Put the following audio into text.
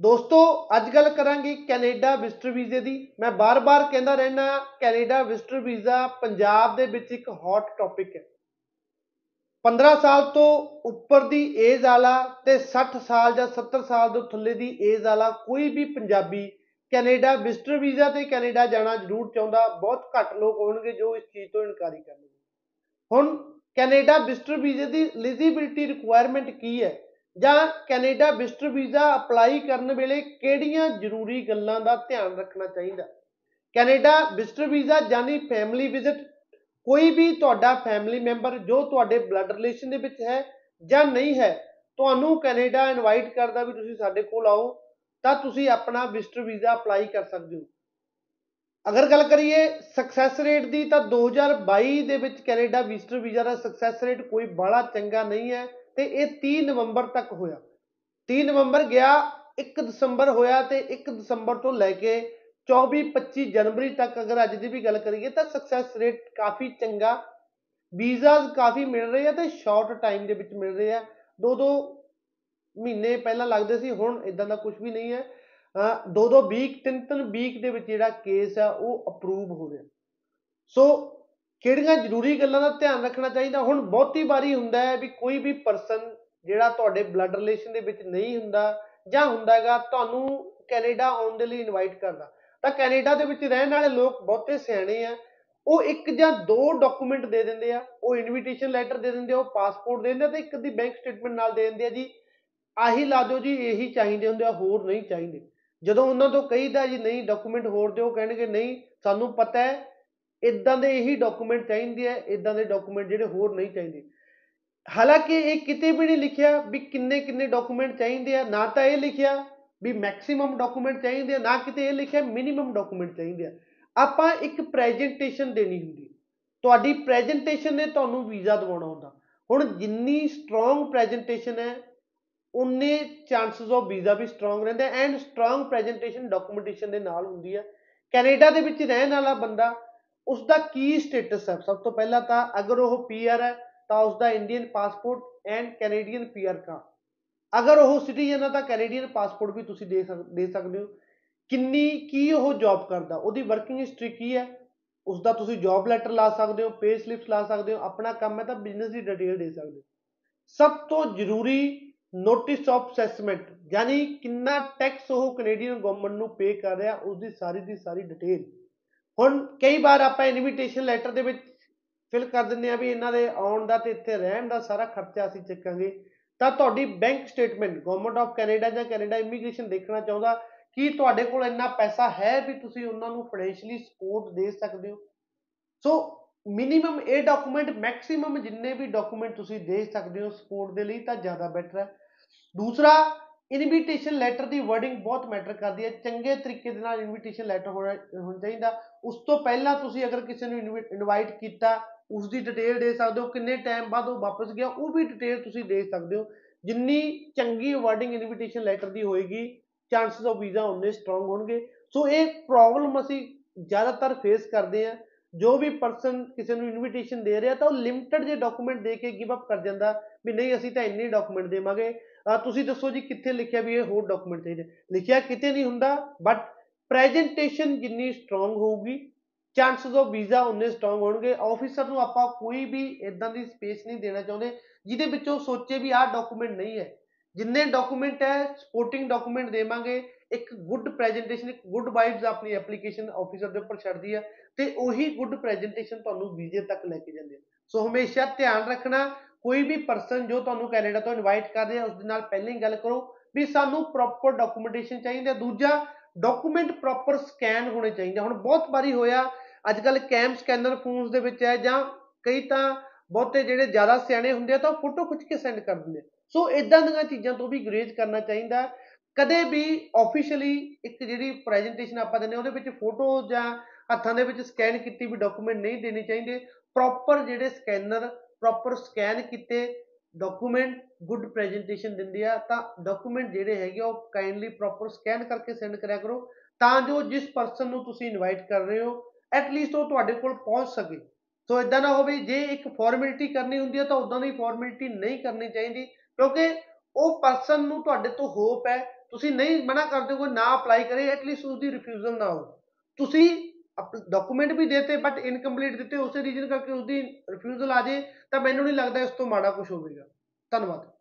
ਦੋਸਤੋ, ਅੱਜ ਗੱਲ ਕਰਾਂਗੇ ਕੈਨੇਡਾ ਵਿਜ਼ਟਰ ਵੀਜ਼ੇ ਦੀ। ਮੈਂ ਬਾਰ-ਬਾਰ ਕਹਿੰਦਾ ਰਹਿਣਾ ਕੈਨੇਡਾ ਵਿਜ਼ਟਰ ਵੀਜ਼ਾ ਪੰਜਾਬ ਦੇ ਵਿੱਚ ਇੱਕ ਹੌਟ ਟੌਪਿਕ ਹੈ। 15 ਸਾਲ ਤੋਂ ਉੱਪਰ ਦੀ ਏਜ ਵਾਲਾ ਤੇ 60 ਸਾਲ ਜਾਂ 70 ਸਾਲ ਤੋਂ ਥੱਲੇ ਦੀ ਏਜ ਵਾਲਾ ਕੋਈ ਵੀ ਪੰਜਾਬੀ ਕੈਨੇਡਾ ਵਿਜ਼ਟਰ ਵੀਜ਼ਾ ਤੇ ਕੈਨੇਡਾ ਜਾਣਾ ਜ਼ਰੂਰ ਚਾਹੁੰਦਾ। ਬਹੁਤ ਘੱਟ ਲੋਕ ਹੋਣਗੇ ਜੋ ਇਸ ਚੀਜ਼ ਤੋਂ ਇਨਕਾਰੀ ਕਰਨਗੇ। ਹੁਣ ਕੈਨੇਡਾ ਵਿਜ਼ਟਰ ਵੀਜ਼ੇ ਦੀ ਐਲੀਜੀਬਿਲਟੀ ਰਿਕੁਆਇਰਮੈਂਟ ਕੀ ਹੈ? ਜਾਂ ਕੈਨੇਡਾ ਵਿਜ਼ਟਰ ਵੀਜ਼ਾ ਅਪਲਾਈ ਕਰਨ ਵੇਲੇ ਕਿਹੜੀਆਂ ਜ਼ਰੂਰੀ ਗੱਲਾਂ ਦਾ ਧਿਆਨ ਰੱਖਣਾ ਚਾਹੀਦਾ? ਕੈਨੇਡਾ ਵਿਜ਼ਟਰ ਵੀਜ਼ਾ ਯਾਨੀ ਫੈਮਿਲੀ ਵਿਜ਼ਿਟ ਕੋਈ ਵੀ ਤੁਹਾਡਾ ਫੈਮਿਲੀ ਮੈਂਬਰ ਜੋ ਤੁਹਾਡੇ ਬਲੱਡ ਰਿਲੇਸ਼ਨ ਦੇ ਵਿੱਚ ਹੈ ਜਾਂ ਨਹੀਂ ਹੈ, ਤੁਹਾਨੂੰ ਕੈਨੇਡਾ ਇਨਵਾਈਟ ਕਰਦਾ ਵੀ ਤੁਸੀਂ ਸਾਡੇ ਕੋਲ ਆਓ, ਤਾਂ ਤੁਸੀਂ ਆਪਣਾ ਵਿਜ਼ਟਰ ਵੀਜ਼ਾ ਅਪਲਾਈ ਕਰ ਸਕਦੇ ਹੋ। ਅਗਰ ਗੱਲ ਕਰੀਏ ਸਕਸੈਸ ਰੇਟ ਦੀ, ਤਾਂ 2022 ਦੇ ਵਿੱਚ ਕੈਨੇਡਾ ਵਿਜ਼ਟਰ ਵੀਜ਼ਾ ਦਾ ਸਕਸੈਸ ਰੇਟ ਕੋਈ ਬੜਾ ਚੰਗਾ ਨਹੀਂ ਹੈ। ਤੇ ਇਹ 30 ਨਵੰਬਰ ਤੱਕ ਹੋਇਆ। 30 ਨਵੰਬਰ ਗਿਆ 1 ਦਸੰਬਰ ਹੋਇਆ ਤੇ 1 ਦਸੰਬਰ ਤੋਂ ਲੈ ਕੇ 24 25 ਜਨਵਰੀ ਤੱਕ ਅਗਰ ਅੱਜ ਦੀ ਵੀ ਗੱਲ ਕਰੀਏ ਤਾਂ ਸਕਸੈਸ ਰੇਟ ਕਾਫੀ ਚੰਗਾ ਵੀਜ਼ਾਸ ਕਾਫੀ ਮਿਲ ਰਹੇ ਆ ਤੇ ਸ਼ਾਰਟ ਟਾਈਮ ਦੇ ਵਿੱਚ ਮਿਲ ਰਹੇ ਆ। ਦੋ ਦੋ ਮਹੀਨੇ ਪਹਿਲਾਂ ਲੱਗਦੇ ਸੀ, ਹੁਣ ਇਦਾਂ ਦਾ ਕੁਝ ਵੀ ਨਹੀਂ ਹੈ। ਅਹ ਦੋ ਦੋ ਵੀਕ ਤਿੰਨ ਤਿੰਨ ਵੀਕ ਦੇ ਵਿੱਚ ਜਿਹੜਾ ਕੇਸ ਆ, ਉਹ ਅਪਰੂਵ ਹੋ ਰਿਹਾ। ਸੋ ਕਿਹੜੀਆਂ ਜ਼ਰੂਰੀ ਗੱਲਾਂ ਦਾ ਧਿਆਨ ਰੱਖਣਾ ਚਾਹੀਦਾ? ਹੁਣ ਬਹੁਤੀ ਵਾਰੀ ਹੁੰਦਾ ਹੈ ਵੀ ਕੋਈ ਵੀ ਪਰਸਨ ਜਿਹੜਾ ਤੁਹਾਡੇ ਬਲੱਡ ਰਿਲੇਸ਼ਨ ਦੇ ਵਿੱਚ ਨਹੀਂ ਹੁੰਦਾ ਜਾਂ ਹੁੰਦਾ ਹੈਗਾ, ਤੁਹਾਨੂੰ ਕੈਨੇਡਾ ਆਉਣ ਦੇ ਲਈ ਇਨਵਾਈਟ ਕਰਦਾ। ਤਾਂ ਕੈਨੇਡਾ ਦੇ ਵਿੱਚ ਰਹਿਣ ਵਾਲੇ ਲੋਕ ਬਹੁਤੇ ਸਿਆਣੇ ਆ। ਉਹ ਇੱਕ ਜਾਂ ਦੋ ਡਾਕੂਮੈਂਟ ਦੇ ਦਿੰਦੇ ਆ, ਉਹ ਇਨਵੀਟੇਸ਼ਨ ਲੈਟਰ ਦੇ ਦਿੰਦੇ ਆ, ਉਹ ਪਾਸਪੋਰਟ ਦੇ ਦਿੰਦੇ ਆ ਤੇ ਇੱਕ ਦੀ ਬੈਂਕ ਸਟੇਟਮੈਂਟ ਨਾਲ ਦੇ ਦਿੰਦੇ ਆ ਜੀ। ਆਹੀ ਲਾ ਦਿਓ ਜੀ, ਇਹੀ ਚਾਹੀਦੇ ਹੁੰਦੇ ਆ, ਹੋਰ ਨਹੀਂ ਚਾਹੀਦੇ। ਜਦੋਂ ਉਹਨਾਂ ਤੋਂ ਕਹੀਦਾ ਜੀ, ਨਹੀਂ ਡਾਕੂਮੈਂਟ ਹੋਰ ਦਿਓ, ਕਹਿਣਗੇ, ਨਹੀਂ, ਸਾਨੂੰ ਪਤਾ ਹੈ ਇਦਾਂ ਦੇ ਇਹੀ ਡਾਕੂਮੈਂਟ ਚਾਹੀਦੇ ਆ ਇਦਾਂ ਦੇ ਡਾਕੂਮੈਂਟ ਜਿਹੜੇ ਹੋਰ ਨਹੀਂ ਚਾਹੀਦੇ। ਹਾਲਾਂਕਿ ਇਹ ਕਿਤੇ ਵੀ ਨਹੀਂ ਲਿਖਿਆ ਵੀ ਕਿੰਨੇ ਕਿੰਨੇ ਡਾਕੂਮੈਂਟ ਚਾਹੀਦੇ ਆ, ਨਾ ਤਾਂ ਇਹ ਲਿਖਿਆ ਵੀ ਮੈਕਸਿਮਮ ਡਾਕੂਮੈਂਟ ਚਾਹੀਦੇ ਆ, ਨਾ ਕਿਤੇ ਇਹ ਲਿਖਿਆ ਮਿਨੀਮਮ ਡਾਕੂਮੈਂਟ ਚਾਹੀਦੇ ਆ। ਆਪਾਂ ਇੱਕ ਪ੍ਰੈਜੈਂਟੇਸ਼ਨ ਦੇਣੀ ਹੁੰਦੀ ਤੁਹਾਡੀ ਪ੍ਰੈਜੈਂਟੇਸ਼ਨ ਨੇ ਤੁਹਾਨੂੰ ਵੀਜ਼ਾ ਦਿਵਾਉਣਾ ਹੁੰਦਾ। ਹੁਣ ਜਿੰਨੀ ਸਟਰੋਂਗ ਪ੍ਰੈਜੈਂਟੇਸ਼ਨ ਹੈ ਉਨੇ ਚਾਂਸਸ ਆਫ ਵੀਜ਼ਾ ਵੀ ਸਟਰੋਂਗ ਰਹਿੰਦੇ ਐਂਡ ਸਟਰੋਂਗ ਪ੍ਰੈਜੈਂਟੇਸ਼ਨ ਡਾਕੂਮੈਂਟੇਸ਼ਨ ਦੇ ਨਾਲ ਹੁੰਦੀ ਹੈ। ਕੈਨੇਡਾ ਦੇ ਵਿੱਚ ਰਹਿਣ ਵਾਲਾ ਬੰਦਾ ਉਸ ਦਾ ਕੀ ਸਟੇਟਸ ਹੈ? ਸਭ ਤੋਂ ਪਹਿਲਾਂ ਤਾਂ ਅਗਰ ਉਹ ਪੀਆਰ ਹੈ, ਤਾਂ ਉਸ ਦਾ Indian passport and Canadian PR ਕਾ ਅਗਰ ਉਹ ਸਿਟੀਜ਼ਨ ਹੈ, ਤਾਂ ਕੈਨੇਡੀਅਨ ਪਾਸਪੋਰਟ ਵੀ ਤੁਸੀਂ ਦੇ ਸਕ, ਦੇ ਸਕਦੇ ਹੋ। ਕਿੰਨੀ, ਕੀ ਉਹ ਜੌਬ ਕਰਦਾ? ਉਹਦੀ ਵਰਕਿੰਗ ਹਿਸਟਰੀ ਕੀ ਹੈ? ਉਸ ਦਾ ਤੁਸੀਂ ਜੌਬ ਲੈਟਰ ਲਾ ਸਕਦੇ ਹੋ ਪੇ ਸਲਿਪਸ ਲਾ ਸਕਦੇ ਹੋ, ਆਪਣਾ ਕੰਮ ਹੈ ਤਾਂ ਬਿਜ਼ਨਸ ਦੀ ਡਿਟੇਲ ਦੇ ਸਕਦੇ ਹੋ। ਸਭ ਤੋਂ ਜ਼ਰੂਰੀ ਨੋਟਿਸ ਆਫ ਅਸੈਸਮੈਂਟ ਯਾਨੀ ਕਿੰਨਾ ਟੈਕਸ ਉਹ ਕੈਨੇਡੀਅਨ ਗਵਰਨਮੈਂਟ ਨੂੰ ਪੇ ਕਰ ਰਿਹਾ ਉਸ ਦੀ ਸਾਰੀ ਦੀ ਸਾਰੀ ਡਿਟੇਲ ਹੁਣ ਕਈ ਵਾਰ ਆਪਾਂ ਇਨਵੀਟੇਸ਼ਨ ਲੈਟਰ ਦੇ ਵਿੱਚ ਫਿਲ ਕਰ ਦਿੰਦੇ ਆ ਵੀ ਇਹਨਾਂ ਦੇ ਆਉਣ ਦਾ ਤੇ ਇੱਥੇ ਰਹਿਣ ਦਾ ਸਾਰਾ ਖਰਚਾ ਅਸੀਂ ਚੱਕਾਂਗੇ। ਤਾਂ ਤੁਹਾਡੀ bank statement government of Canada ਜਾਂ ਕੈਨੇਡਾ ਇਮੀਗ੍ਰੇਸ਼ਨ ਦੇਖਣਾ ਚਾਹੁੰਦਾ, ਕੀ ਤੁਹਾਡੇ ਕੋਲ ਇੰਨਾ ਪੈਸਾ ਹੈ ਵੀ ਤੁਸੀਂ ਉਹਨਾਂ ਨੂੰ ਫਾਈਨੈਂਸ਼ੀਅਲੀ ਸਪੋਰਟ ਦੇ ਸਕਦੇ ਹੋ? ਸੋ ਮਿਨੀਮਮ ਇਹ ਡਾਕੂਮੈਂਟ ਮੈਕਸਿਮਮ ਜਿੰਨੇ ਵੀ ਡਾਕੂਮੈਂਟ ਤੁਸੀਂ ਦੇ ਸਕਦੇ ਹੋ ਸਪੋਰਟ ਦੇ ਲਈ ਤਾਂ ਜ਼ਿਆਦਾ ਬੈਟਰ ਹੈ। ਦੂਸਰਾ ਇਨਵੀਟੇਸ਼ਨ ਲੈਟਰ ਦੀ ਵਰਡਿੰਗ ਬਹੁਤ ਮੈਟਰ ਕਰਦੀ ਹੈ। ਚੰਗੇ ਤਰੀਕੇ ਦੇ ਨਾਲ ਇਨਵੀਟੇਸ਼ਨ ਲੈਟਰ ਹੋਣਾ ਹੋਣਾ ਚਾਹੀਦਾ। ਉਸ ਤੋਂ ਪਹਿਲਾਂ ਤੁਸੀਂ ਅਗਰ ਕਿਸੇ ਨੂੰ ਇਨਵਾਈਟ ਕੀਤਾ ਉਸ ਦੀ ਡਿਟੇਲ ਦੇ ਸਕਦੇ ਹੋ, ਕਿੰਨੇ ਟਾਈਮ ਬਾਅਦ ਉਹ ਵਾਪਸ ਗਿਆ, ਉਹ ਵੀ ਡਿਟੇਲ ਤੁਸੀਂ ਦੇ ਸਕਦੇ ਹੋ। ਜਿੰਨੀ ਚੰਗੀ ਵਰਡਿੰਗ ਇਨਵੀਟੇਸ਼ਨ ਲੈਟਰ ਦੀ ਹੋਏਗੀ ਚਾਂਸਸ ਆਫ ਵੀਜ਼ਾ ਉਨੇ ਸਟਰੋਂਗ ਹੋਣਗੇ। ਸੋ ਇਹ ਪ੍ਰੋਬਲਮ ਅਸੀਂ ਜ਼ਿਆਦਾਤਰ ਫੇਸ ਕਰਦੇ ਆ ਜੋ ਵੀ ਪਰਸਨ ਕਿਸੇ ਨੂੰ ਇਨਵੀਟੇਸ਼ਨ ਦੇ ਰਿਹਾ, ਤਾਂ ਉਹ ਲਿਮਟਿਡ ਜੇ ਡਾਕੂਮੈਂਟ ਦੇ ਕੇ ਗਿਵ ਅਪ ਕਰ ਜਾਂਦਾ, ਵੀ ਨਹੀਂ, ਅਸੀਂ ਤਾਂ ਇੰਨੇ ਡਾਕੂਮੈਂਟ ਦੇਵਾਂਗੇ। ਤੁਸੀਂ ਦੱਸੋ ਜੀ ਕਿੱਥੇ ਲਿਖਿਆ ਵੀ ਇਹ ਹੋਰ ਡਾਕੂਮੈਂਟ ਚਾਹੀਦੇ? ਲਿਖਿਆ ਕਿਤੇ ਨਹੀਂ ਹੁੰਦਾ ਬਟ ਪ੍ਰੈਜੈਂਟੇਸ਼ਨ ਜਿੰਨੀ ਸਟਰੋਂਗ ਹੋਊਗੀ ਚਾਂਸਸ ਆਫ ਵੀਜ਼ਾ ਉਨੇ ਸਟਰੋਂਗ ਹੋਣਗੇ। ਆਫੀਸਰ ਨੂੰ ਆਪਾਂ ਕੋਈ ਵੀ ਇਦਾਂ ਦੀ ਸਪੇਸ ਨਹੀਂ ਦੇਣਾ ਚਾਹੁੰਦੇ, ਜਿਹਦੇ ਵਿੱਚ ਉਹ ਸੋਚੇ ਵੀ ਆਹ ਡਾਕੂਮੈਂਟ ਨਹੀਂ ਹੈ। ਜਿੰਨੇ ਡਾਕੂਮੈਂਟ ਹੈ ਸਪੋਰਟਿੰਗ ਡਾਕੂਮੈਂਟ ਦੇਵਾਂਗੇ, ਇੱਕ ਗੁੱਡ ਪ੍ਰੈਜੈਂਟੇਸ਼ਨ ਇੱਕ ਗੁੱਡ ਵਾਈਬਸ ਆਪਣੀ ਐਪਲੀਕੇਸ਼ਨ ਆਫੀਸਰ ਦੇ ਉੱਪਰ ਛੱਡਦੀ ਹੈ, ਤੇ ਉਹੀ ਗੁੱਡ ਪ੍ਰੈਜੈਂਟੇਸ਼ਨ ਤੁਹਾਨੂੰ ਵੀਜ਼ੇ ਤੱਕ ਲੈ ਕੇ ਜਾਂਦੇ ਸੋ ਹਮੇਸ਼ਾ ਧਿਆਨ ਰੱਖਣਾ ਕੋਈ ਵੀ ਪਰਸਨ ਜੋ ਤੁਹਾਨੂੰ ਕੈਨੇਡਾ ਤੋਂ ਇਨਵਾਈਟ ਕਰ ਰਿਹਾ ਉਸ ਦੇ ਨਾਲ ਪਹਿਲਾਂ ਹੀ ਗੱਲ ਕਰੋ ਵੀ ਸਾਨੂੰ ਪ੍ਰੋਪਰ ਡਾਕੂਮੈਂਟੇਸ਼ਨ ਚਾਹੀਦੀ। ਹੈ ਦੂਜਾ ਡਾਕੂਮੈਂਟ ਪ੍ਰੋਪਰ ਸਕੈਨ ਹੋਣੇ ਚਾਹੀਦੇ। ਹੁਣ ਬਹੁਤ ਵਾਰੀ ਹੋਇਆ ਅੱਜ ਕੱਲ ਕੈਮ ਸਕੈਨਰ ਫੋਨਸ ਦੇ ਵਿੱਚ ਹੈ ਜਾਂ ਕਈ ਤਾਂ ਬਹੁਤੇ ਜਿਹੜੇ ਜ਼ਿਆਦਾ ਸਿਆਣੇ ਹੁੰਦੇ ਆ ਤਾਂ ਫੋਟੋ ਖਿੱਚ ਕੇ ਸੈਂਡ ਕਰ ਦਿੰਦੇ ਸੋ ਇਦਾਂ ਦੀਆਂ ਚੀਜ਼ਾਂ ਤੋਂ ਵੀ ਗਰੇਜ ਕਰਨਾ ਚਾਹੀਦਾ। ਕਦੇ ਵੀ ਆਫੀਸ਼ੀਅਲੀ ਇੱਕ ਜਿਹੜੀ ਪ੍ਰੈਜੈਂਟੇਸ਼ਨ ਆਪਾਂ ਦਿੰਦੇ ਉਹਦੇ ਵਿੱਚ ਫੋਟੋ ਜਾਂ ਹੱਥਾਂ ਦੇ ਵਿੱਚ ਸਕੈਨ ਕੀਤੀ ਵੀ ਡਾਕੂਮੈਂਟ ਨਹੀਂ ਦੇਣੇ ਚਾਹੀਦੇ। ਪ੍ਰੋਪਰ ਜਿਹੜੇ ਸਕੈਨਰ ਪ੍ਰੋਪਰ ਸਕੈਨ ਕੀਤੇ ਡਾਕੂਮੈਂਟ ਗੁੱਡ ਪ੍ਰੈਜੈਂਟੇਸ਼ਨ ਦਿੰਦੇ ਆ, ਤਾਂ ਡਾਕੂਮੈਂਟ ਜਿਹੜੇ ਹੈਗੇ ਉਹ ਕਾਈਂਡਲੀ ਪ੍ਰੋਪਰ ਸਕੈਨ ਕਰਕੇ ਸੈਂਡ ਕਰਿਆ ਕਰੋ, ਤਾਂ ਜੋ ਜਿਸ ਪਰਸਨ ਨੂੰ ਤੁਸੀਂ ਇਨਵਾਈਟ ਕਰ ਰਹੇ ਹੋ ਐਟ ਲੀਸਟ ਉਹ ਤੁਹਾਡੇ ਕੋਲ ਪਹੁੰਚ ਸਕੇ। ਸੋ ਇਦਾਂ ਨਾ ਹੋਵੇ, ਜੇ ਇੱਕ ਫਾਰਮੈਲਿਟੀ ਕਰਨੀ ਹੁੰਦੀ ਹੈ ਤਾਂ ਉਦਾਂ ਦੀ ਫਾਰਮੈਲਿਟੀ ਨਹੀਂ ਕਰਨੀ ਚਾਹੀਦੀ, ਕਿਉਂਕਿ ਉਹ ਪਰਸਨ ਨੂੰ ਤੁਹਾਡੇ ਤੋਂ ਹੋਪ ਹੈ, ਤੁਸੀਂ ਨਹੀਂ ਮਨਾ ਕਰਦੇ ਹੋ ਨਾ ਅਪਲਾਈ ਕਰੇ ਐਟਲੀਸਟ ਉਸਦੀ ਰਿਫਿਊਜ਼ਲ ਨਾ ਹੋ ਤੁਸੀਂ ਡਾਕੂਮੈਂਟ ਵੀ ਦੇਤੇ ਬਟ ਇਨਕੰਪਲੀਟ ਦਿੱਤੇ, ਉਸੇ ਰੀਜਨ ਕਰਕੇ ਉਸਦੀ ਰਿਫਿਊਜ਼ਲ ਆ ਜੇ, ਤਾਂ ਮੈਨੂੰ ਨਹੀਂ ਲੱਗਦਾ ਇਸ ਤੋਂ ਮਾੜਾ ਕੁਝ ਹੋਵੇਗਾ। ਧੰਨਵਾਦ।